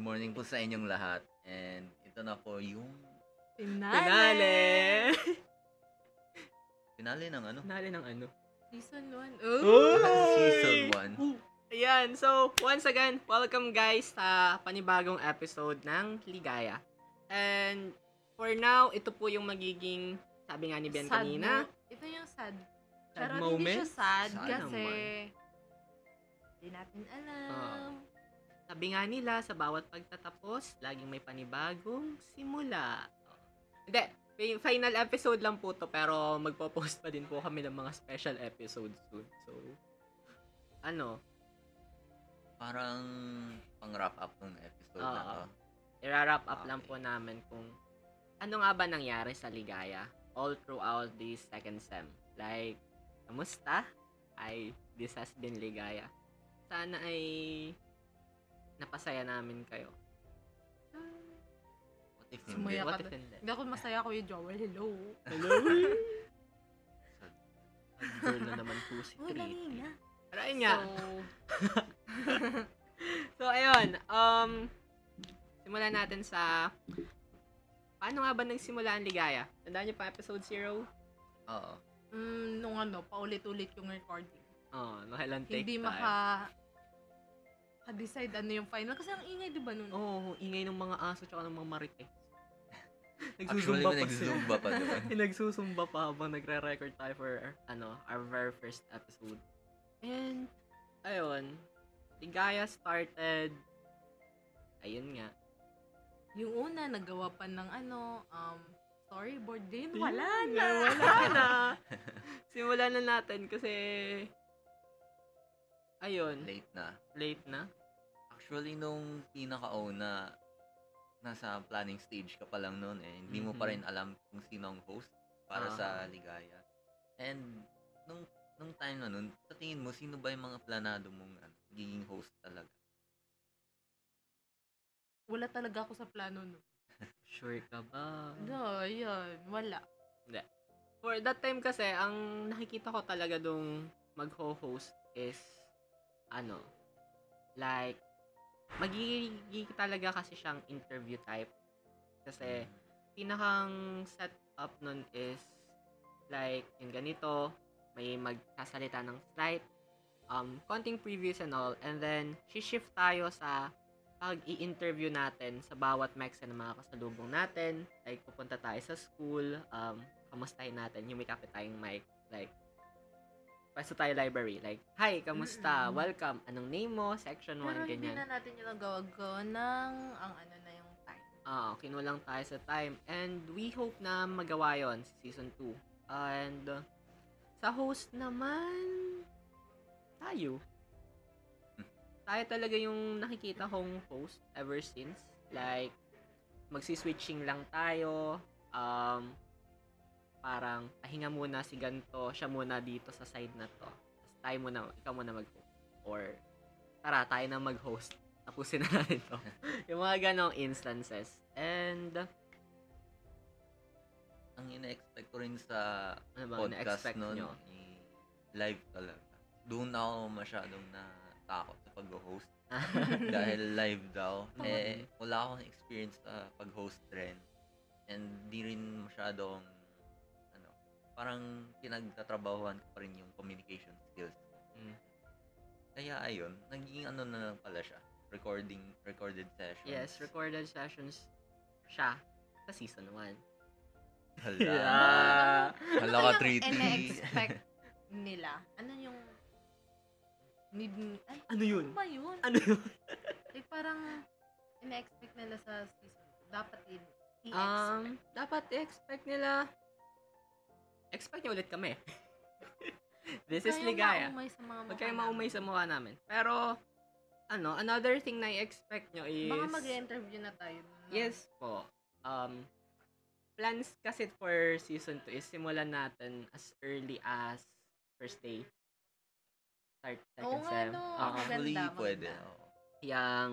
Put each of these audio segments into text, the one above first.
morning po sa inyong lahat. And ito na po yung Finale! Finale! finale ng ano? Finale ng ano? Season 1. Uy! Oh! Season 1. Ayan, so once again, welcome guys sa panibagong episode ng Ligaya. And for now, ito po yung magiging, sabi nga ni Ben Sad kanina, mo- Ito yung sad. sad Pero hindi moment. siya sad, Sad kasi naman. hindi natin alam. Sabi nga nila, sa bawat pagtatapos, laging may panibagong simula. Hindi, fi- final episode lang po to, pero magpo-post pa din po kami ng mga special episodes soon. So, ano, Parang pang wrap up ng episode na Oo. to. i-wrap up Okay. lang po namin kung ano nga ba nangyari sa Ligaya all throughout the second sem. Like, kamusta? Ay, this has been Ligaya. Sana ay napasaya namin kayo. What if hindi? Sumaya What ka if doon. hindi? Hindi ako masaya ko yung Joel. Hello. Hello? Girl na naman po si Oh, dali Triti. na. Pero ayun nga. So, So, ayun. Um, simulan natin sa paano nga ba nagsimula ang ligaya? Tandaan niyo pa episode 0? Oo. mm, nung ano, paulit-ulit yung recording. Oo, oh, nakailan take Hindi tayo. maka ka-decide ano yung final. Kasi ang ingay, di ba, nun? Oo, oh, ingay ng mga aso tsaka ng mga marites. Actually, Nagsusumba may pa nagzumba pa doon. Nagsusumba pa habang nagre-record tayo for ano, our very first episode. And, ayun, Ligaya started, ayun nga, Yung una, nagawa pa ng ano, um, storyboard din. Wala na. Wala na. Simulan na natin kasi ayun, late, Late na. Actually, nung pinakauna, nasa planning stage ka pa lang noon eh. Hindi mo pa Mhm. rin alam kung sino ang host para Ah. sa Ligaya. And nung nung time na nun, sa tingin mo, sino ba yung mga planado mong ano, giging host talaga? Wala talaga ako sa plano nun. Sure ka ba? No, yun. Wala. For that time kasi, ang nakikita ko talaga dong mag-ho-host is, ano, like, magiging talaga kasi siyang interview type. Kasi, pinakang setup nun is, like, yung ganito, may magsasalita ng slight, um, konting previews and all, and then, shift tayo sa pag i-interview natin sa bawat mex ng mga kasalubong natin. Like, pupunta tayo sa school, um, kamustahin natin, yung may kapit tayong mic, like, pwesto tayo library, like, hi, kamusta, Mm-mm. welcome, anong name mo, section 1, Pero hindi ganyan. na natin yung nagawa ng ang ano na yung time. Ah, kinulang tayo sa time. And we hope na magawa yon sa season 2. And uh, sa host naman, tayo. tayo talaga yung nakikita kong host ever since. Like, magsi-switching lang tayo. Um, parang, pahinga muna si ganto, siya muna dito sa side na to. Tapos tayo muna, ikaw muna mag-host. Or, tara, tayo na mag-host. Tapusin na natin to. yung mga ganong instances. And, Ang ina-expect ko rin sa ano ba, podcast nun, nyo? i- live talaga. Doon ako masyadong natakot sa pag-host. dahil live daw. Eh, wala akong experience sa pag-host rin. And di rin masyadong, parang pinagtatrabahuan ko pa rin yung communication skills. Mm. Kaya ayun, naging ano na lang pala siya. Recording, recorded sessions. Yes, recorded sessions siya sa season 1. Hala. Yeah. Hala ano ka, kayang Triti. ina-expect nila? Ano yung need ay, Ano yun? ano ba yun? Ano yun? Like, parang ina-expect nila sa season. Dapat i- i-expect. Um, dapat i-expect nila. Expect niyo ulit kami. This is Ligaya. maumay sa mga Huwag kayong maumay namin. sa mukha namin. Pero, ano, another thing na i-expect nyo is... Baka mag-interview na tayo. nun. Yes po. Um, plans kasi for season 2 is simulan natin as early as first day. Start second Oo nga, sem. no. Oo. Maganda, Actually, maganda. pwede. oo. Yang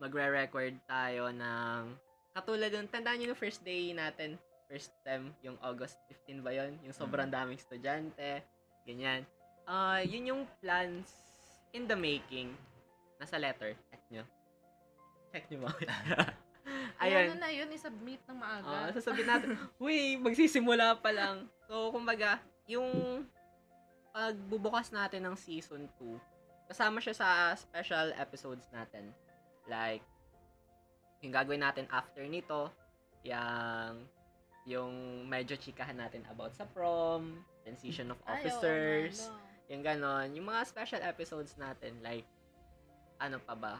magre-record tayo ng katulad yung tandaan niyo yung first day natin first sem yung August 15 ba yon yung sobrang daming estudyante ganyan ah yun yung plans in the making nasa letter at nyo check nyo mga. Ayun. Ayun. Ano na yun, isubmit ng Ah, maaga. sasabihin natin, uy, magsisimula pa lang. So, kumbaga, yung pagbubukas natin ng season 2, kasama siya sa special episodes natin. Like, yung gagawin natin after nito, yung, yung medyo chikahan natin about sa prom, transition of Ay, officers, ano, ano. yung ganon. Yung mga special episodes natin, like, ano pa ba?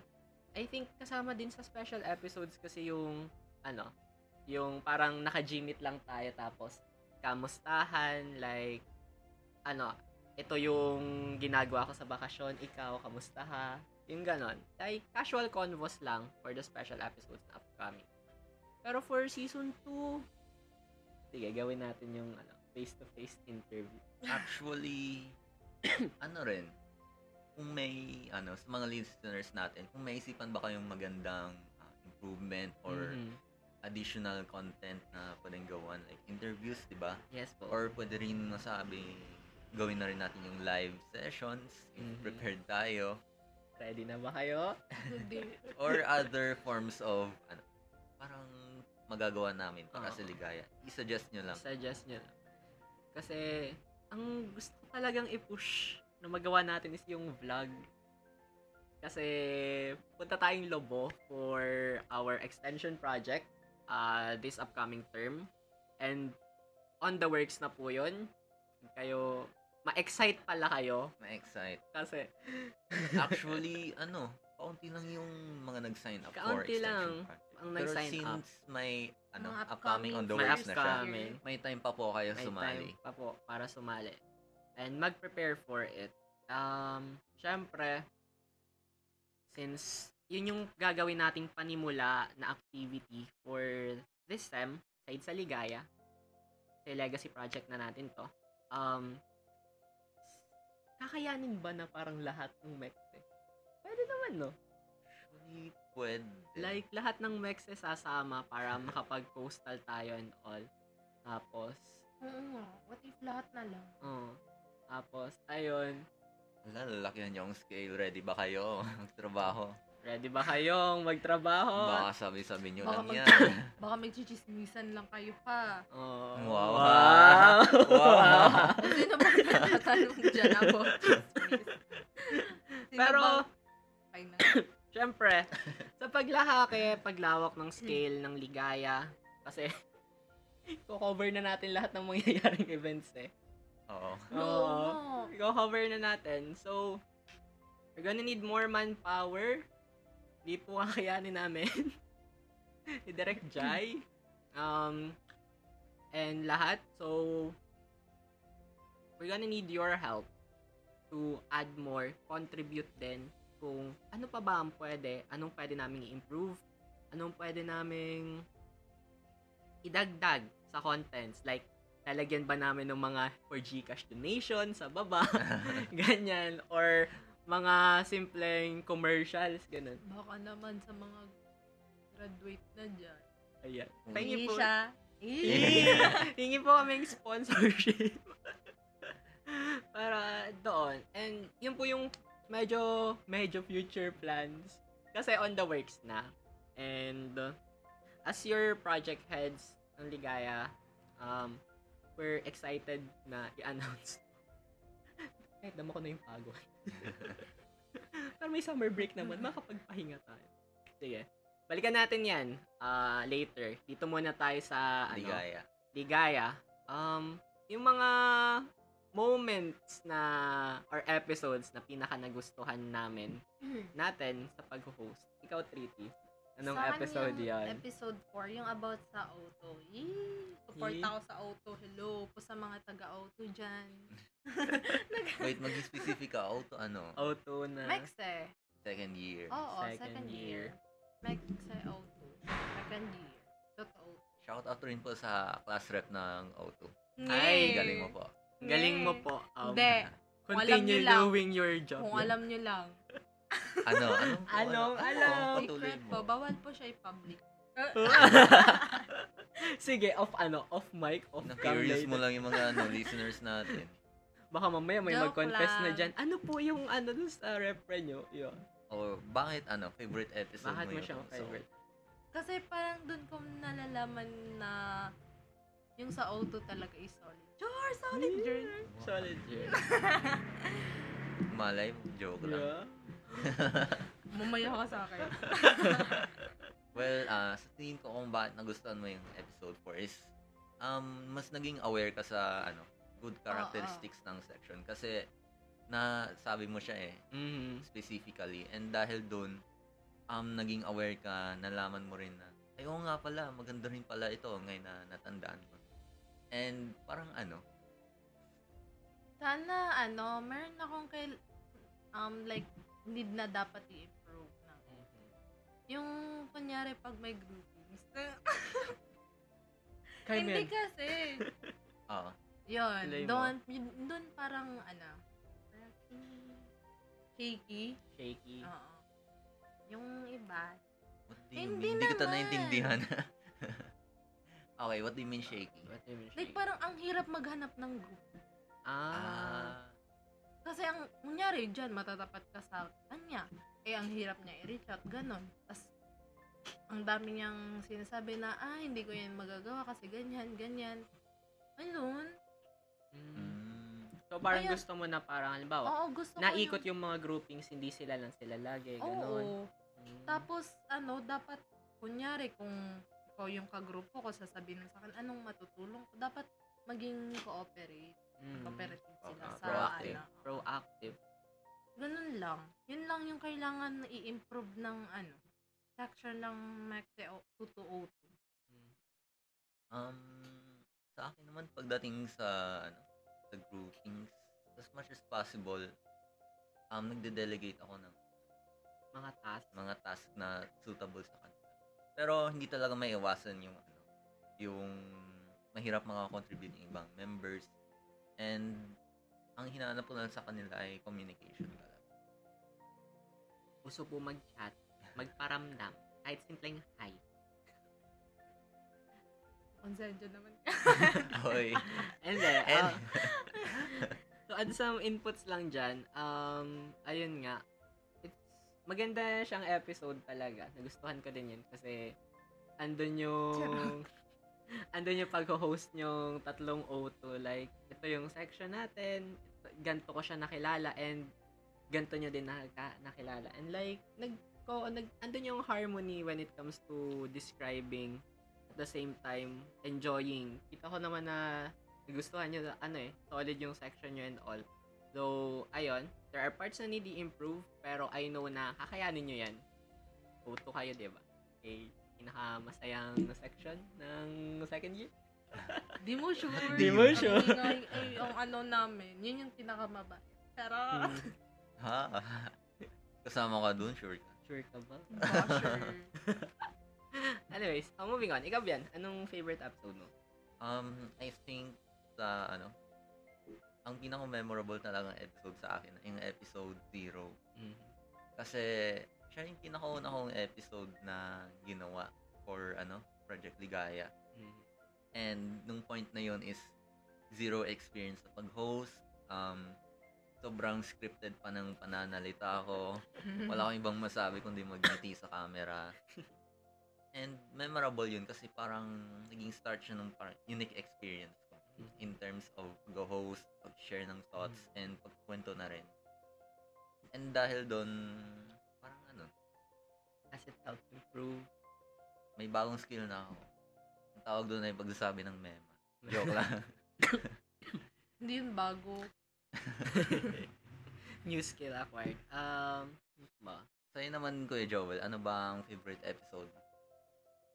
I think kasama din sa special episodes kasi yung, ano, yung parang naka-gymit lang tayo tapos kamustahan, like, ano, ito yung ginagawa ko sa bakasyon, ikaw, kamusta ha? Yung ganon. Like, casual convos lang for the special episodes na upcoming. Pero for season 2, sige, gawin natin yung, ano, face-to-face interview. Actually, ano rin, kung may, ano, sa mga listeners natin, kung may isipan ba kayong magandang ah, improvement or Mhm. additional content na pwedeng gawan, like interviews, di ba? Yes po. Or pwede rin masabi, gawin na rin natin yung live sessions, Mhm. prepared tayo, Ready na ba kayo? Or other forms of, ano, parang magagawa namin para Oo. sa ligaya. I-suggest nyo lang. Suggest nyo lang. Kasi, ang gusto ko talagang i-push na magawa natin is yung vlog. Kasi, punta tayong Lobo for our extension project uh, this upcoming term. And, on the works na po yun. Kayo, ma-excite pala kayo. Ma-excite. Kasi, Actually, ano, kaunti lang yung mga nag-sign up for Kaunti extension lang project. Ang Pero nag-sign since up. may ano, Mga upcoming on the May works na siya, upcoming. may time pa po kayo may sumali. time pa po para sumali. And mag-prepare for it. Um, syempre, since yun yung gagawin nating panimula na activity for this sem, side sa Ligaya, sa legacy project na natin to, um, kakayanin ba na parang lahat ng MEXE? Pwede naman, no? Actually, pwede. Like, lahat ng MEXE sasama para makapag-postal tayo and all. Tapos, Oo nga. What if lahat na lang? oh, tapos, ayun, Wala, lalakihan yung scale. Ready ba kayo magtrabaho? ready ba kayong magtrabaho? Baka sabi-sabi nyo Baka lang mag- yan. Baka may chichismisan lang kayo pa. Oh, Wow. Wow. Wow. Kung sino ba natatanong dyan? Sino Pero, ba- Okay na. syempre, sa paglahaki, paglawak ng scale ng ligaya, kasi, ko-cover na natin lahat ng mangyayaring events eh. Oo. Oo. Go-cover na natin. So, we're gonna need more manpower. Di po kakayanin namin. ni Direct Jai. Um, and lahat. So, we're gonna need your help to add more, contribute din kung ano pa ba ang pwede, anong pwede namin i-improve, anong pwede naming idagdag sa contents. Like, lalagyan ba namin ng mga for Gcash donation sa baba, ganyan, or mga simpleng commercials, ganun. Baka naman sa mga graduate na dyan. Ayan. Mm. Hindi po, siya. hingi po kaming sponsorship. Para doon. And yun po yung medyo, medyo future plans. Kasi on the works na. And uh, as your project heads ng Ligaya, um, we're excited na i-announce. Kahit dama ko na yung pagod. Pero may summer break naman, makapagpahinga tayo. Sige. Balikan natin yan ah, later. Dito muna tayo sa ano, Ligaya. Ligaya. Um, yung mga moments na or episodes na pinaka nagustuhan namin natin sa pag-host. Ikaw, Triti. Anong Sa episode yung yan? Episode 4, yung about sa auto. Yee! Support Yee. ako sa auto. Hello po sa mga taga-auto dyan. Wait, mag-specific ka. Auto, ano? Auto na. Mexe. Second year. Oo, Second second, year. year. Mexe auto. Second year. Totoo. Shout out rin po sa class rep ng Auto. Ay, Galing mo po. Galing mo po. Um, Hindi. Kung alam Continue nyo lang. doing your job. Kung alam nyo lang. Ano? Anong? Anong ano? alam? Patuloy Secret mo. po. Bawal po siya i-public. Sige, off ano, off mic, off cam Na-curious later. mo lang yung mga ano, listeners natin. Baka mamaya may Joke mag-confess na lang. dyan. Ano po yung ano dun sa repre nyo? Yun. O bakit ano, favorite episode Bakit mo mo yun? siyang So, favorite? Kasi parang dun ko nalalaman na yung sa auto talaga is solid. Sure, solid journey. Solid yun. malay, joke lang. Yeah. Mamaya ka sa akin. Well, ah sa tingin ko kung bakit nagustuhan mo yung episode 4 is um, mas naging aware ka sa ano, good characteristics ng section. Kasi na sabi mo siya eh, Mhm. specifically. And dahil doon, um, naging aware ka, nalaman mo rin na, ay oo nga pala, maganda rin pala ito ngayon na natandaan ko. And parang ano, Sana, ano, meron akong kay, um, like, need na dapat i-improve na. Mhm. Yung, kunyari, pag may groupings. Hindi kasi. ah, Yun, mo. doon, parang, ano, shaky. Shaky. Oo. Yung iba, what do you Hindi mean? Hindi kita naman. naintindihan. okay, what do you mean shaky? What do you mean like shaky? parang ang hirap maghanap ng group. ah. Ah, Kasi ang, kunyari, dyan, matatapat ka sa kanya. Eh, ang hirap niya i-reach out, ganon. Tapos, ang dami niyang sinasabi na, ah, hindi ko yan magagawa kasi ganyan, ganyan. Ayun. Mm. So parang Ayun. gusto mo na parang halimbawa, Oo, gusto ko naikot yung mga groupings, hindi sila lang sila lagi, Oo. gano'n. Mm. Tapos, ano, dapat, kunyari, kung ikaw yung kagrupo ko, sasabihin mo sa akin, anong matutulong ko? Dapat maging cooperate. Mm. Cooperative sila Oo, sa, proactive. ano. Proactive. Ganun lang. Yun lang yung kailangan na i-improve ng, ano, section ng Maxe 202. Mm. um, sa akin naman, pagdating sa, ano, sa groupings, as much as possible, um, nagde-delegate ako ng Mga task. mga task na suitable sa kanila. Pero hindi talaga may iwasan yung ano, yung mahirap makakontribute yung ibang members. And ang hinahanap ko lang sa kanila ay communication talaga. Gusto po mag-chat, magparamdam, kahit simpleng hi. Konsensya naman. Hoy. And then, And, ah, so add some inputs lang dyan. Um, ayun nga, maganda siyang episode talaga. Nagustuhan ko din yun kasi andun yung andun yung pag-host yung tatlong O2. Like, ito yung section natin. Ito- Ganto ko siya nakilala and ganto nyo din nakaka- nakilala. And like, nag, ko, nag, andun yung harmony when it comes to describing at the same time enjoying. Kita ko naman na nagustuhan nyo na ano eh, solid yung section nyo and all. Though, ayun, there are parts na need i-improve, pero I know na kakayanin nyo yan. Puto kayo, di ba? Okay, pinakamasayang section ng second year. Di mo sure. Di mo Ang sure. ingay, ay, yung ano namin, yun yung pinakamabait. Pero, Hmm, ha? Kasama ka dun, sure ka. sure ka ba? basher. Anyways, uh, moving on. Ikaw, Bian, anong favorite episode mo? Um, I think sa ano, ang pinaka-memorable talagang episode sa akin, yung episode 0. Mm. Kasi siya yung pinakauna kong episode na ginawa for ano, Project Ligaya. Mm. And nung point na yon is zero experience sa pag-host. Um, sobrang scripted pa ng pananalita ko. Wala akong ibang masabi kundi magngiti sa camera. And memorable yun kasi parang naging start siya ng parang unique experience in terms of go-host, pag-share ng thoughts, and pagkwento na rin. And dahil doon, parang ano, Has it helped improve? may bagong skill na ako. Ang tawag doon ay pagsasabi ng mema. Joke lang. Hindi yun bago. New skill acquired. Um, ba? Sa'yo naman, Kuya Joel, ano ba ang favorite episode?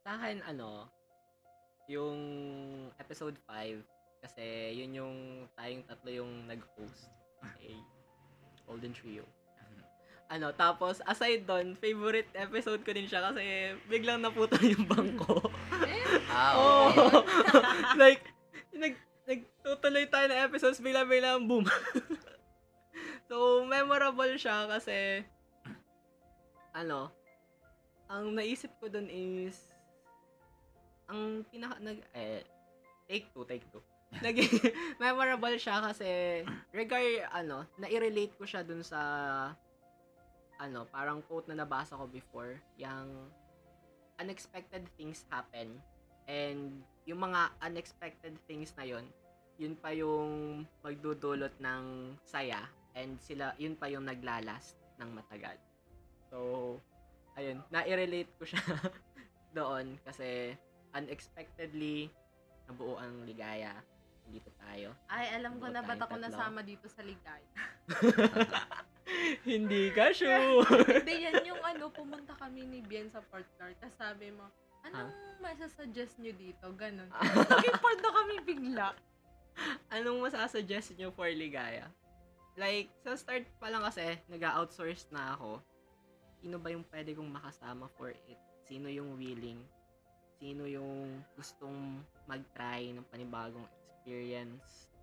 Sa akin, ano, yung episode 5, kasi yun yung tayong tatlo yung nag-host. Okay. Golden Trio. Ano, tapos, aside doon, favorite episode ko din siya kasi biglang naputol yung bangko. Ah, Oo. okay. like, nag, nagtutuloy tayo ng episodes, bigla-bigla boom. so, memorable siya kasi, ano, ang naisip ko dun is, ang pinaka, nag, eh, take two, take two. Naging memorable siya kasi, regard, ano, nai-relate ko siya dun sa, ano, parang quote na nabasa ko before, yung unexpected things happen and yung mga unexpected things na yon yun pa yung magdudulot ng saya and sila yun pa yung naglalast ng matagal. So, ayun, na-relate ko siya doon kasi unexpectedly nabuo ang ligaya. Dito tayo. Ay, alam ko na ba't ako tatlo. nasama dito sa ligaya. Hindi ka sure. Hindi, yan yung ano, pumunta kami ni Bien sa Port Car. Tapos sabi mo, anong masasuggest nyo dito? Ganon. Naging Port na kami bigla. Anong masasuggest nyo for ligaya? Like, sa start pa lang kasi, nag-outsource na ako. Sino ba yung pwede kong makasama for it? Sino yung willing? Sino yung gustong mag-try ng panibagong experience?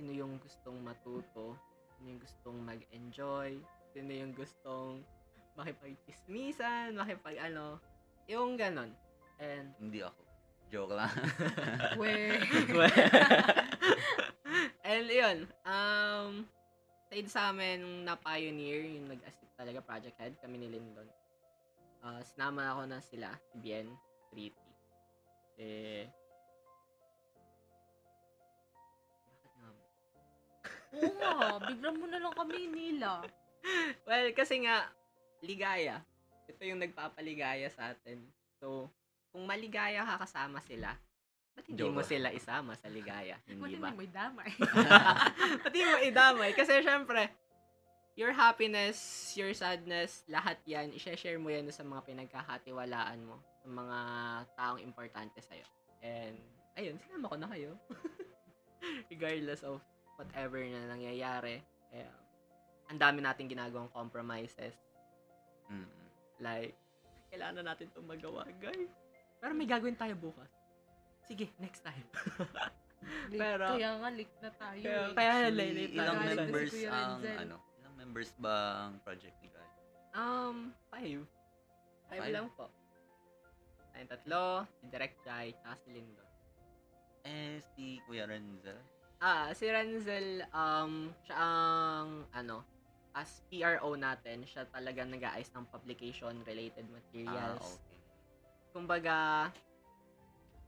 Sino yung gustong matuto? Sino yung gustong mag-enjoy? Sino yung gustong makipag-chismisan, makipag ano? Yung ganon. And Hindi ako. Joke lang. We. And yun, um, aside sa amin, nung na-pioneer, yung nag-assist talaga project head, kami ni Lyndon. Uh, sinama ako na sila, si Bien, Pretty. Eh, Oo nga, bigla mo na lang kami nila. Well, kasi nga, ligaya. Ito yung nagpapaligaya sa atin. So, kung maligaya ka kasama sila, ba't hindi Joke mo sila isama sa ligaya? Buti Hindi hindi ba? mo damay. Pati mo idamay. Kasi syempre, your happiness, your sadness, lahat yan, i-share mo yan sa mga pinagkakatiwalaan mo, sa mga taong importante sa'yo. And, ayun, sinama ko na kayo. Regardless of whatever na nangyayari. Eh, ang dami natin ginagawang compromises. Mm. Like, kailangan na natin itong magawa, guys. Pero may gagawin tayo bukas. Sige, next time. Leak. Pero- kaya nga, leak na tayo. Kaya- eh. kaya late ilang tayo. members Si Kuya ang, Renzel. ano, ilang members ba ang project ni Guy? Um, five. Five, Five? lang po. Tayong tatlo, si Direk Jai, tsaka si Lindo. Eh, si Kuya Renzel. Ah, si Renzel, um, siya ang, ano, as PRO natin, siya talaga nag-aayos ng publication-related Ah, materials. okay. Kumbaga,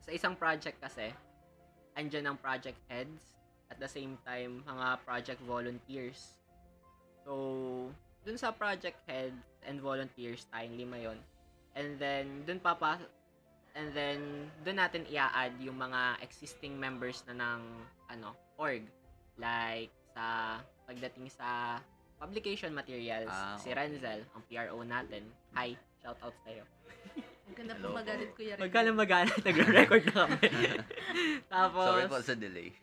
sa isang project kasi, andyan ang project heads, at the same time, mga project volunteers. So, dun sa project heads and volunteers, tayong lima yon And then, dun papa, and then, dun natin i-add yung mga existing members na ng, ano, org. Like, sa, pagdating sa publication materials, Ah, si okay. Renzel, ang PRO natin. Hi, shout out sa'yo. Hello po magalit, Kuya Renzel. Magkano magana, nagre-record na kami. Tapos, Sorry po sa delay.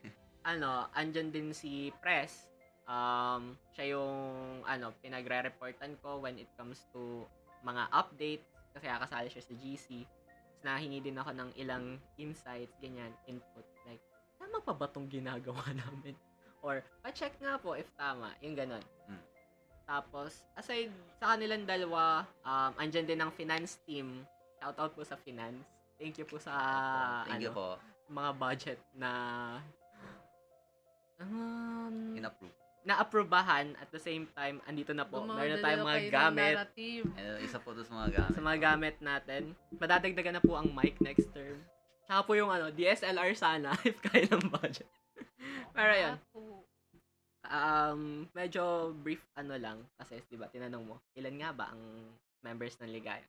ano, andyan din si Press. Um, siya yung, ano, pinagre-reportan ko when it comes to mga updates. Kasi kakasali siya sa GC. Tapos nahingi din ako ng ilang insights, ganyan, input. Tama pa ba tong ginagawa namin? Or, pa-check nga po if tama. Yung ganon. Hmm. Tapos, aside sa kanilang dalawa, um, andyan din ang finance team. Shout out po sa finance. Thank you po sa, Thank you ano, po. mga budget na um, In-approve. na-aprobahan at the same time andito na po meron na tayong mga gamit narrative. Isa po to sa mga gamit. sa mga gamit natin madadagdagan na po ang mic next term tsaka po yung ano DSLR sana if kaya ng budget pero yun um medyo brief ano lang kasi di ba tinanong mo ilan nga ba ang members ng Ligaya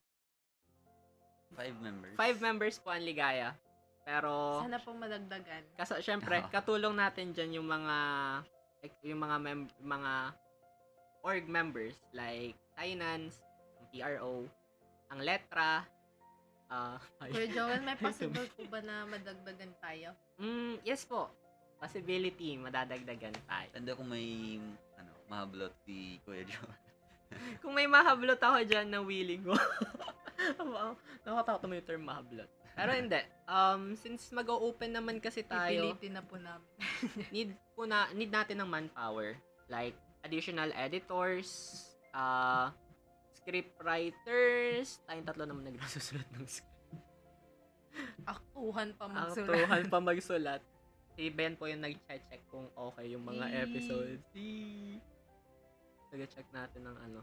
Five members. five members po ang Ligaya pero Sana po madagdagan. Kasi syempre, Oo. katulong natin diyan yung mga yung mga mem- mga org members like finance, ang PRO, ang letra, ah Kuya Joel, may possible po ba na madagdagan tayo? mm, yes po. Possibility, madadagdagan tayo. Tanda kung may, ano, mahablot si Kuya Joe. Kung may mahablot ako dyan na willing ko. wow, nakatakot naman yung term mahablot. Pero hindi. Um, since mag-open naman kasi tayo, Pipilitin na po namin. need po na need natin ng manpower like additional editors uh script writers tayong tatlo naman nagsusulat ng script Aktuhan pa magsulat. Aktuhan pa magsulat si Ben po yung nag-check kung okay yung mga Yee. episodes Yee. nag-check natin ng ano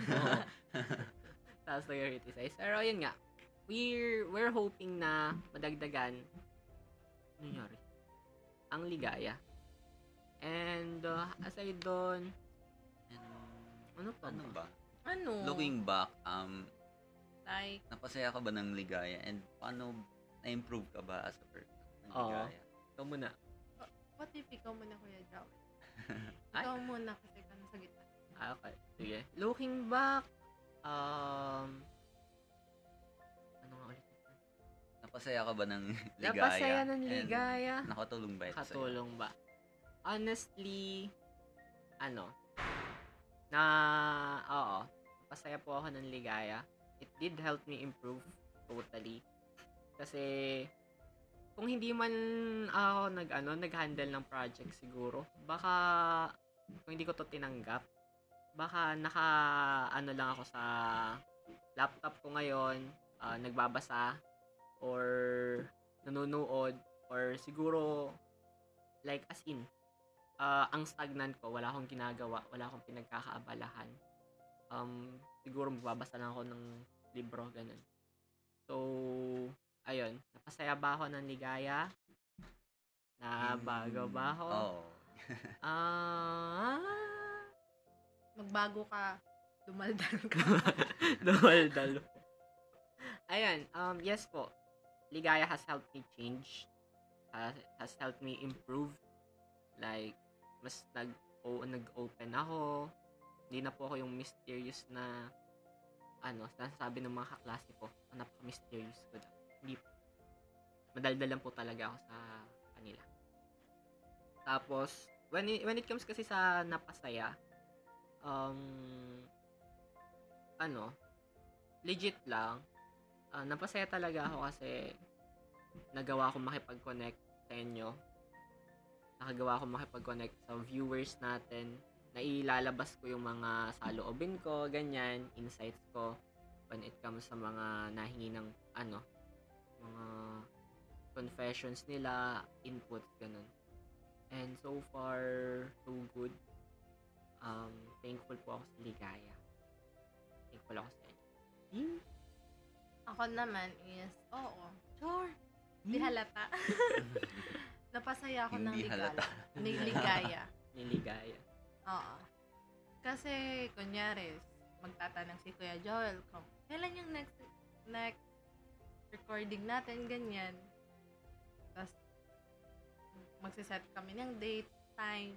Oo. Tapos nag-criticize. Pero yun nga, we're, we're hoping na madagdagan, ano nangyari? Ang ligaya. And uh, aside doon, And, ano pa ano ba? ba? Ano? Looking back, um, Like, napasaya ka ba ng ligaya? And paano na-improve ka ba as a person ng Oo. ligaya? Ikaw muna. what if ikaw muna, Kuya Joel? Ay. Ikaw muna kasi ka nasa gitna. Ah, okay. Sige. Looking back, um, ano nga ulit? Napasaya ka ba ng ligaya? Napasaya ng And ligaya. nakatulong ba ito sa'yo? Katulong ba? Honestly, ano, na, oo, pasaya po ako ng ligaya. It did help me improve totally. Kasi, kung hindi man ako nag, ano, nag-handle ng project siguro, baka, kung hindi ko to tinanggap, baka naka, ano lang ako sa laptop ko ngayon, ah, nagbabasa, or nanonood, or siguro, like as in, ah, ang stagnant ko, wala akong ginagawa, wala akong pinagkakaabalahan. Um, siguro magbabasa lang ako ng libro, ganun. So, ayun, napasaya ba ako ng ligaya? Na bago ba ako? Oo. Ah, Magbago ka, dumaldal ka. Dal-dal. Ayan, um, yes po. Ligaya has helped me change. Has, has helped me improve. Like, mas nag, o, nag-open ako. Hindi na po ako yung mysterious na ano, nasasabi ng mga kaklase ko, "Ah, napaka-mysterious ko daw. Hindi po. Madaldal lang po talaga ako sa kanila. Tapos, when it, when it comes kasi sa napasaya, um, ano, legit lang, ah, napasaya talaga ako kasi nagawa ko makipag-connect sa inyo. Nakagawa ko makipag-connect sa viewers natin. Nailalabas ko yung mga saloobin ko, ganyan, insights ko when it comes sa mga nahingi ng ano, mga confessions nila, inputs, ganun. And so far, so good. Um, thankful po ako sa ligaya. Thankful ako sa inyo. Ako naman is, oo. Sure. Di halata. Napasaya ako ng Hindi. Ng ligaya. Niligaya. Oo. Kasi, kunyari, magtatanong si Kuya Joel kung kailan yung next next recording natin, ganyan. Tapos, magsiset kami ng date, time.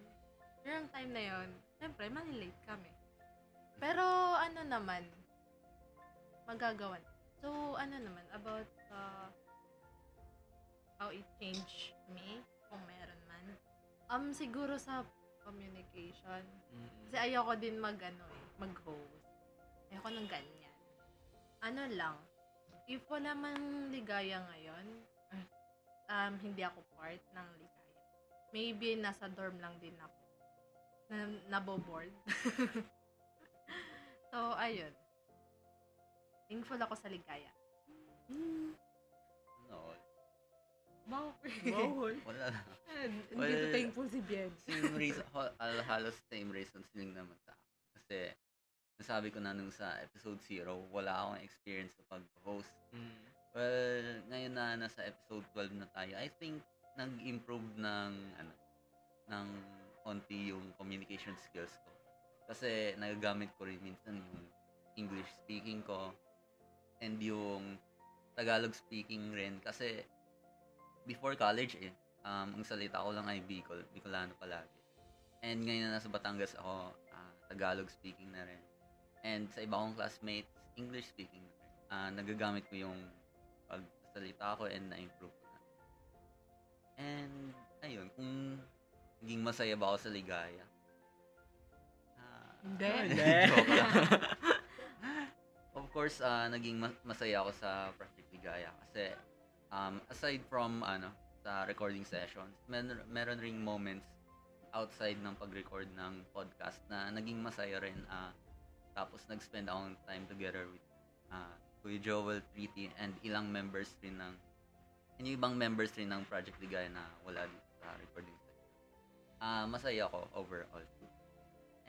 During time na yon syempre, malilate kami. Pero, ano naman, magagawan. So, ano naman, about uh, how it changed me, kung meron man. Um, siguro sa communication. Kasi ayoko din mag, ano eh, mag-host. Ayoko ng ganyan. Ano lang, if wala man ligaya ngayon, um, hindi ako part ng ligaya. Maybe nasa dorm lang din ako. Na, naboboard. so, ayun. Thankful ako sa ligaya. No, Bakit? Bawal. wala lang. Hindi Well, ko thankful si Bian. Same reason, hal- hal- halos same reasons din naman sa akin. Kasi, nasabi ko na nung sa episode 0, wala akong experience sa pag-host. Well, ngayon na nasa episode 12 na tayo, I think nag-improve ng ano ng konti yung communication skills ko. Kasi nagagamit ko rin minsan yung English speaking ko and yung Tagalog speaking rin kasi before college eh, um, ang salita ko lang ay Bicol, Bicolano palagi. And ngayon na nasa Batangas ako, ah, Tagalog speaking na rin. And sa iba kong classmates, English speaking na rin. Ah, nagagamit ko yung pagsalita ko and na-improve ko na. And, ayun, kung naging masaya ba ako sa ligaya? Ah, Hindi. Of course, ah, naging ma- masaya ako sa Project Ligaya kasi um, aside from ano sa recording sessions, mer- meron ring moments outside ng pag-record ng podcast na naging masaya rin. ah tapos nag-spend ako ng time together with uh, Kuya Joel, Pretty, and ilang members rin ng and yung ibang members rin ng Project Ligaya na wala dito sa recording session. Ah, masaya ako overall.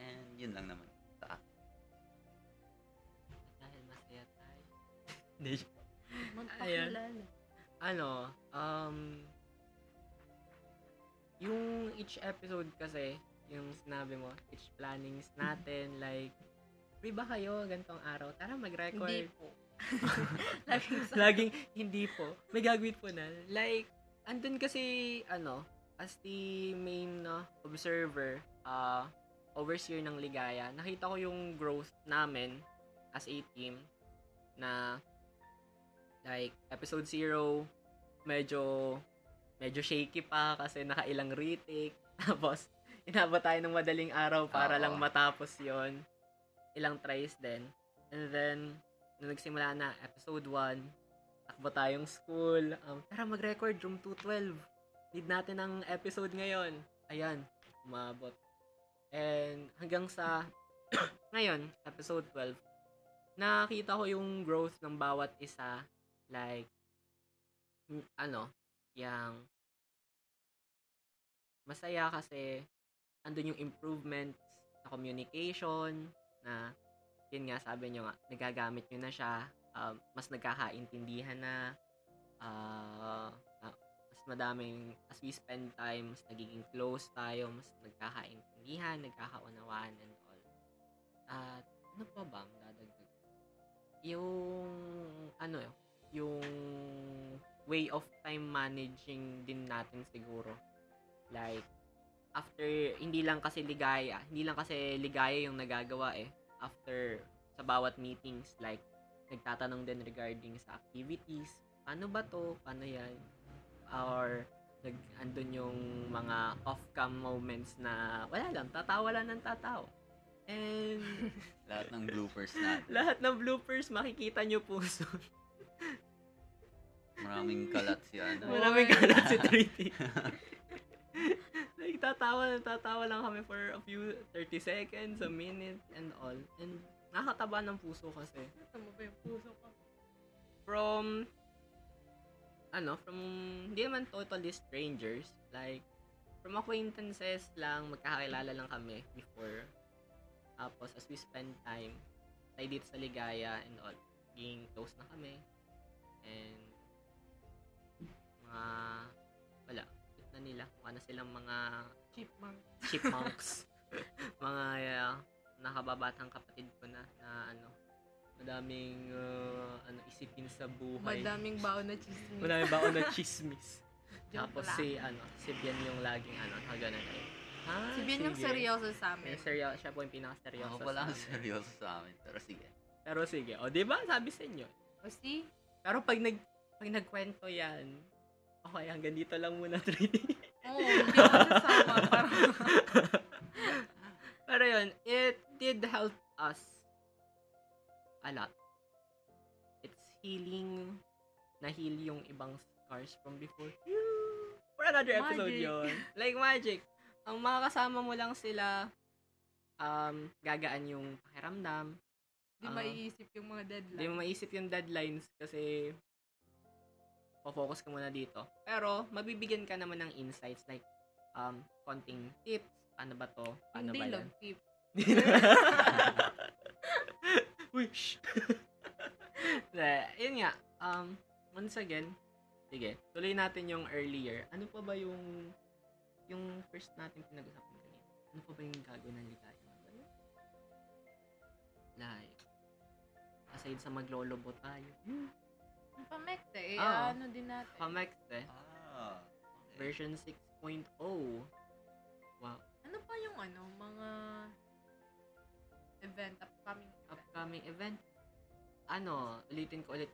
And yun lang naman sa akin. Hindi. Magpakilala. Ano, um, yung each episode kasi, yung sinabi mo, each plannings natin, like, free ba kayo gantong araw? Tara mag-record. Hindi po. Laging sa... Laging, hindi po. May gagawin po na. Like, andun kasi, ano, as the main uh, observer, uh, overseer ng Ligaya, nakita ko yung growth namin as a team na like episode 0 medyo medyo shaky pa kasi nakailang retake. Tapos inabot tayo ng madaling araw para Oo. lang matapos yon ilang tries din. And then nung nagsimula na episode 1 takbo tayong school. Um, tara mag-record room 212 need natin ng episode ngayon. Ayan umabot. And hanggang sa ngayon episode 12 nakita ko yung growth ng bawat isa. Like ano yung masaya kasi andun yung improvements sa communication na yun nga sabi nyo nga nagagamit nyo na siya um, mas nagkakaintindihan na ah, mas madaming as we spend time mas nagiging close tayo mas nagkakaintindihan nagkakaunawaan and all. At ano pa ba ang dadagdag? Yung ano yung way of time managing din natin siguro. Like after hindi lang kasi ligaya hindi lang kasi ligaya yung nagagawa eh. After sa bawat meetings like nagtatanong din regarding sa activities paano ba to? Paano yan? Or nag andun yung mga off-cam moments na wala lang tatawa lang ng tatawa. And Lahat ng bloopers natin. lahat ng bloopers makikita nyo po soon. Maraming kalat si ano. Maraming kalat si 3D. like, tatawa na tatawa lang kami for a few 30 seconds, a minute, and all. And nakakataba ng puso kasi. Tama ba yung puso ko? From, ano, from, hindi naman totally strangers. Like, from acquaintances lang, magkakakilala lang kami before. Tapos, as we spend time, tayo dito sa Ligaya and all, being close na kami. And, mga, wala, cute na nila. Kung ano silang mga Chipmunk. chipmunks. mga uh, nakababatang kapatid ko na, na ano, madaming uh, ano isipin sa buhay. Madaming baon na chismis. Madaming baon na chismis. Tapos lang. si ano, si Bian yung laging ano, haganan ay. Ah, Si Bien yung seryoso sa amin. Yung seryoso, siya po yung pinaka-seryoso. Ako pala ang seryoso sa amin. Pero sige. Pero sige, o di ba sabi sa inyo. O see? Pero pag nag pag nagkwento yan, okay, hanggang dito lang muna 3D. Oo, hindi ako sasama. Parang, Pero yun, it did help us a lot. It's healing, na-heal yung ibang scars from before. For another episode Magic. yun. Like magic. Ang makakasama mo lang sila, um, gagaan yung pakiramdam. di Ah. maiisip yung mga deadline. Hindi mo maisip yung deadlines kasi focus ka muna dito. Pero, mabibigyan ka naman ng insights like um, konting tips. Paano ba to? Paano Hindi ba lang tip. Uy, shh. Yun nga. Um, once again, sige, tuloy natin yung earlier. Ano pa ba yung yung first natin pinag-usapan kanina? Ano pa ba yung gagawin ng ligaya? Like, aside sa maglolobo tayo. Hmm, Pamex eh. Ah. ano din natin. Pamex eh. Ah. okay. Version 6.0. Wow. Ano pa yung ano, mga event, upcoming event? Upcoming event. Ano, ulitin ko ulit.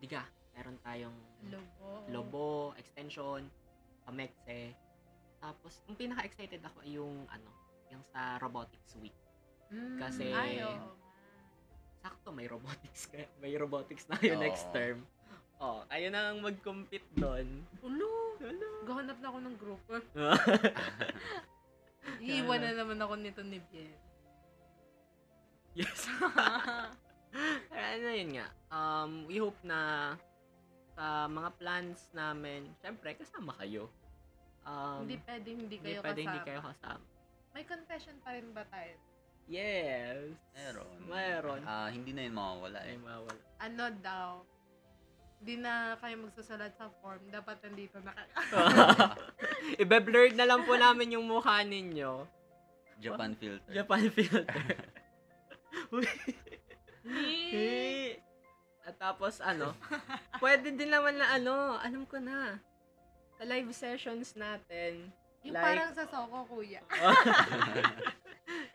Diga, meron tayong Lobo. Lobo, extension, Pamexe. Tapos, yung pinaka-excited ako ay yung, ano, yung sa Robotics Week. Mm, Kasi- Ay. Sakto, may robotics. kaya- May robotics na yun Oo. next term. Oh, ayun na ang mag-compete doon. Ulo! Hello. Gahanap na ako ng group. Iiwan na naman ako nito ni Bien. yes. ano yun nga. Um, we hope na sa mga plans namin, syempre, kasama kayo. Um, hindi pwedeng hindi hindi kayo pwede kasama. hindi kayo kasama. May confession pa rin ba tayo? Yes. Meron. Meron. Ah, hindi na yun mawawala Ay, eh. mawala. Ano daw? di na kayo magsusulat sa form, dapat nandito na kayo. Ibe-blurred na lang po namin yung mukha ninyo. Japan filter. Japan filter. Uy. Hey. At tapos ano, pwede din naman na ano, alam ko na. Sa live sessions natin, Yung Like- parang sa Soko, kuya.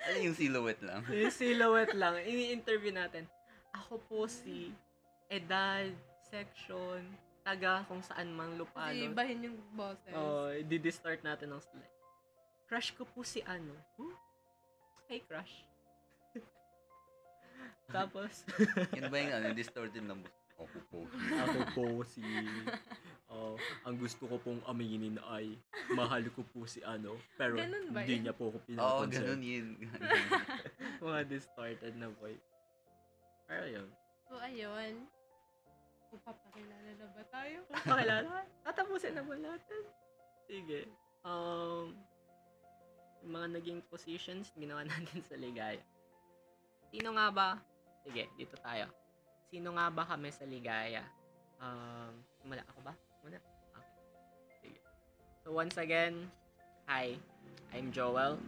Ano yung silhouette lang? yung silhouette lang, ini-interview natin. Ako po si edad, section, taga kung saan mang Kasi lupalot. ibahin yung boses. Oo, oh, di-distort natin ng slide. Crush ko po si ano. Huh? Hey, crush. Tapos, Yun ba yung ano, distorted na bus? Ako po. ako po si... Oh, ang gusto ko pong aminin ay mahal ko po si ano, pero hindi niya po ako Oo, pinapansin. ganun yun. Mga distorted na voice. Pero yun. So, ayun. Papakilala na ba tayo? Pakilala? Tatapusin na ba natin? Sige. Um, yung mga naging positions, ginawa natin sa Ligaya. Sino nga ba? Sige, dito tayo. Sino nga ba kami sa Ligaya? Um, simula ako ba? So once again, hi. I'm Joel,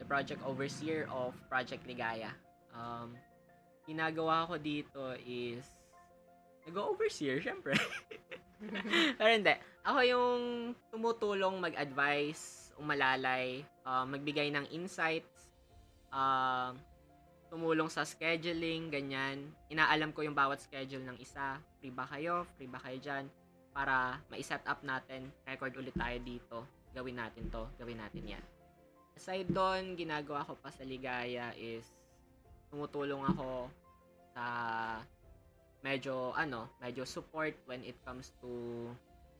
the project overseer of Project Ligaya. Um, ginagawa ko dito is nag-overseer, syempre. Pero hindi. Ako yung tumutulong mag-advise, umalalay, uh, magbigay ng insights, uh, tumulong sa scheduling, ganyan. Inaalam ko yung bawat schedule ng isa. Free ba kayo? Free ba kayo dyan? Para ma-set up natin, record ulit tayo dito. Gawin natin to, gawin natin yan. Aside doon, ginagawa ko pa sa Ligaya is tumutulong ako sa medyo ano, medyo support when it comes to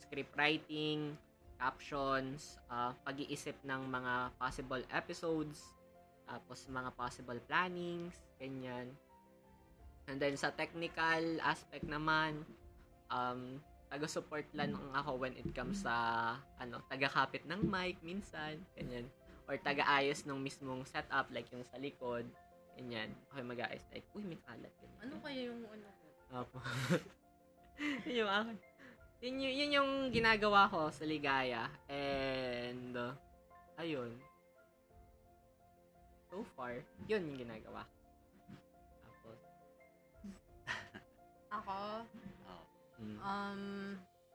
script writing, captions, uh, pag-iisip ng mga possible episodes, tapos mga possible plannings, ganyan. And then sa technical aspect naman, um, taga-support lang ako when it comes sa ano, taga-kapit ng mic minsan, ganyan. Or taga-ayos ng mismong setup like yung sa likod, ganyan. Yung mag-aayos like, uy, may kalat. Ganyan. Ano kaya yung ano ko? Apo. yun yung akin. Yun, yung, yun yung ginagawa ko sa Ligaya. And, uh, ayun. So far, yun yung ginagawa. Tapos, Ako. Mm, um,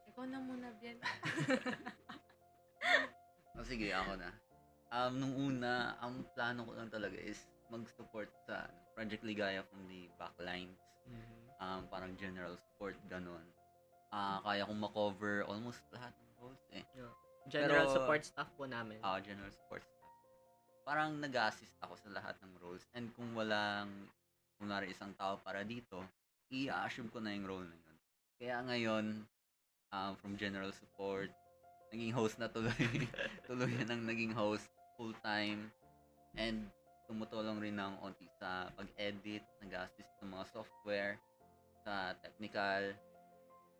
ikaw na muna, Bien. Oh, sige, ako na. Um, nung una, ang plano ko lang talaga is mag-support sa Project Ligaya from the backlines. mm, Um, parang general support, ganun. Ah, kaya kong makover almost lahat ng roles eh. general Pero- support staff po namin. Ah, general support staff. Parang nag-assist ako sa lahat ng roles. And kung walang, kunwari isang tao para dito, i-assume ko na yung role na yun. Kaya ngayon, um, from general support, naging host na tuloy. tuloy na nang naging host full-time. And tumutulong rin ng onti sa pag-edit, nag-assist sa mga software, sa technical,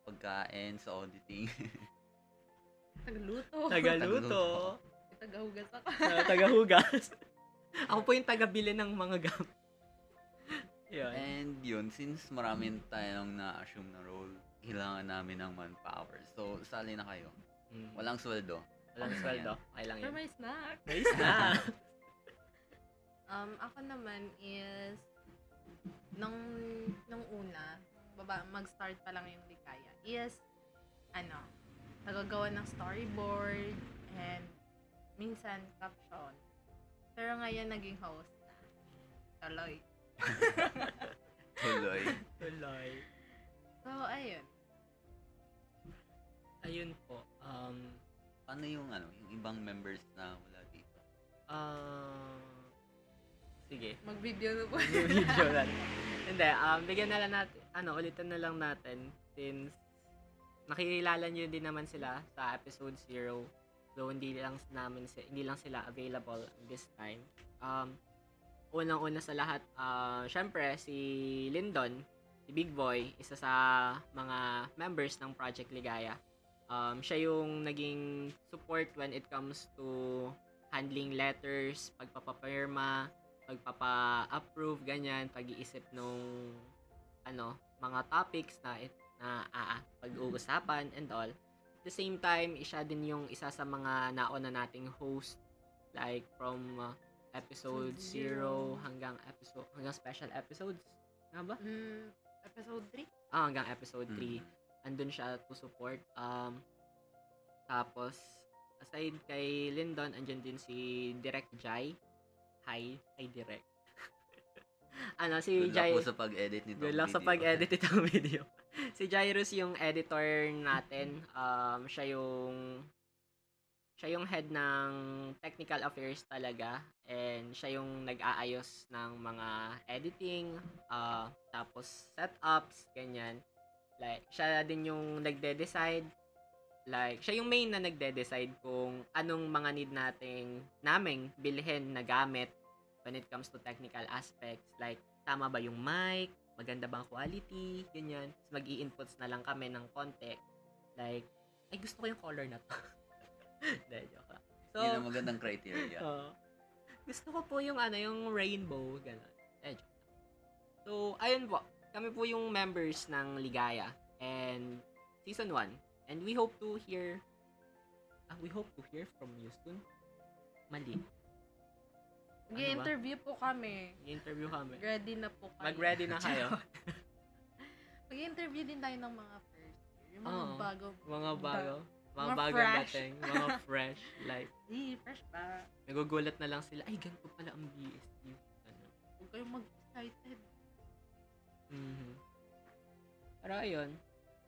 pagkain, sa auditing. Tagaluto. Tagaluto. Tagahugas ako. uh, tagahugas. Ako po yung tagabili ng mga gam. yun. And yun, since marami tayong na-assume na role, kailangan namin ng manpower. So, sali na kayo. Mm. Walang sweldo. Walang Okay sweldo. Okay lang Pero yun. may snack. Nice na. Um, ako naman is, nung, nung una, baba, mag-start pa lang yung Likaya, is, ano, nagagawa ng storyboard, and minsan caption. Pero ngayon, naging host na. Tuloy. Tuloy. Tuloy. So, ayun. Ayun po. Um, Paano yung, ano, yung ibang members na wala dito? ah sige. Mag-video na po. Yung video lang. Hindi, um, bigyan na lang natin, ano, ulitin na lang natin since nakikilala nyo din naman sila sa episode 0 though hindi lang namin si- hindi lang sila available this time. Um, unang-una sa lahat, uh, syempre si Lyndon, si Big Boy, isa sa mga members ng Project Ligaya. Um, siya yung naging support when it comes to handling letters, pagpapapirma, pagpapa-approve, ganyan, pag-iisip nung ano, mga topics na it, na ah, pag-uusapan and all. At the same time, siya din yung isa sa mga nauna nating host like from uh, episode Episode 0 zero. hanggang episode hanggang special episodes. Nga ba? Mm, episode 3? Ah, hanggang episode 3. Mm. Andun siya to support. Um, tapos, aside kay Lyndon, andyan din si Direct Jai. Hi. Hi, Direct. ano, si Good Jai. po sa pag-edit nito. Good luck sa pag-edit itong video. si Jairus yung editor natin. Um, siya yung siya yung head ng technical affairs talaga and siya yung nag-aayos ng mga editing uh, tapos setups ganyan like siya din yung nagde-decide like siya yung main na nagde-decide kung anong mga need nating naming bilhin na gamit when it comes to technical aspects like tama ba yung mic maganda bang quality ganyan mag inputs na lang kami ng konti like ay gusto ko yung color na to Hindi, joke lang. So, Yun ang magandang criteria. Oo. gusto ko po yung ano, yung rainbow, gano'n. Eh, joke lang. So, ayun po. Kami po yung members ng Ligaya and season 1. And we hope to hear ah, we hope to hear from you soon. Mali. Ano Mag-interview po kami. I-interview kami. Ready na po kayo. Mag-ready na kayo. Mag-interview din tayo ng mga first year. Yung mga Oo. bago. Mga bago. Mga, Mga fresh. dating. Mga fresh. Like, Eh, fresh pa. nagugulat na lang sila. Ay, ganito pala ang BSU. Ano. Huwag kayong mag-excited. Mhm. Pero ayun,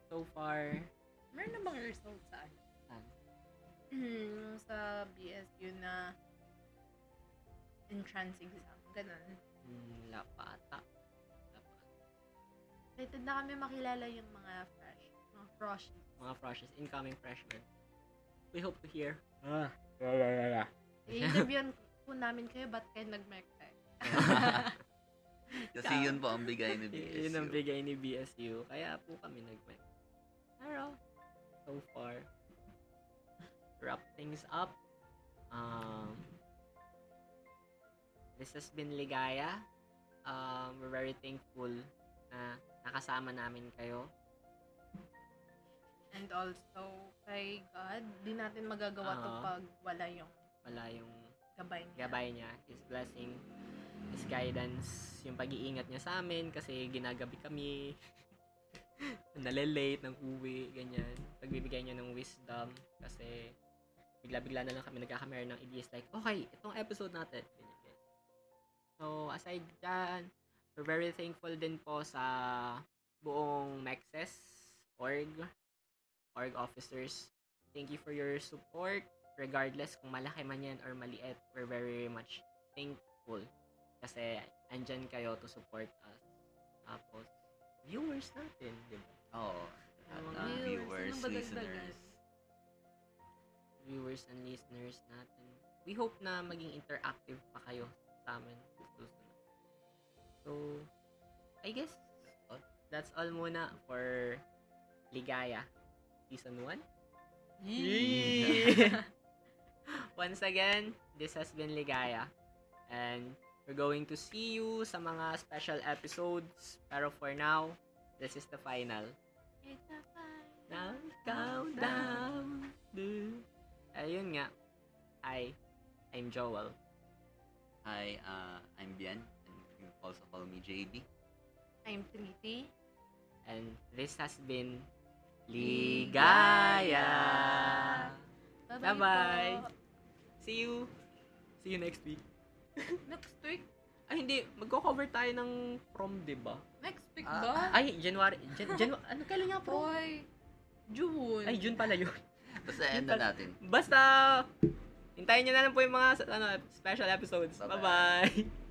so far, Meron na bang result sa ano? Saan? Yung sa BSU na entrance exam. Ganun. mm, lapata. Lapata. Excited na kami makilala yung mga fresh. Mga freshies. Mga freshes, incoming freshmen. We hope to hear. Ah. I-interviewan po namin kayo, ba't kayo nag-mektek? Kasi yun po ang bigay ni BSU. Yun ang bigay ni BSU. Kaya po kami nag Pero, so far, wrap things up. Um, this has been Ligaya. Um, we're very thankful na nakasama namin kayo. And also, kay God, di natin magagawa to Oo. pag wala yung Wala yung gabay niya. gabay niya, His blessing, guidance, yung pag-iingat niya sa amin kasi ginagabi kami, nalilate ng uwi, ganyan. Pagbibigay niya ng wisdom kasi bigla-bigla na lang kami nagkakamera ng ideas like, okay, itong episode natin, ganyan, ganyan. So, aside dyan, we're very thankful din po sa buong Mexes org, org officers. Thank you for your support regardless kung malaki man yan or maliit, we're very much thankful kasi andyan kayo to support us. Tapos, viewers natin, di ba? Oo. Mga ng viewers, viewers, listeners. Viewers and listeners natin. We hope na maging interactive pa kayo sa amin. So, I guess, all. that's all muna for Ligaya Season 1. Yee! Once again, this has been Ligaya. And we're going to see you sa mga special episodes. Pero for now, this is the final. It's fine Now, countdown. Ayun nga. Hi, I'm Joel. Hi, uh, I'm Bian. And you can also call me JB. I'm Triti. And this has been Ligaya. Bye-bye. po. See you. See you next week. Next week? Ay, hindi. Magko-cover tayo ng prom, di ba? Next week Ah, ba? Ay, January. Jan, Janu- ano kailan nga prom? Boy. June. Ay, June pala yun. Basta end na natin. Basta, hintayin nyo na lang po yung mga ano, special episodes. Bye-bye. Bye-bye.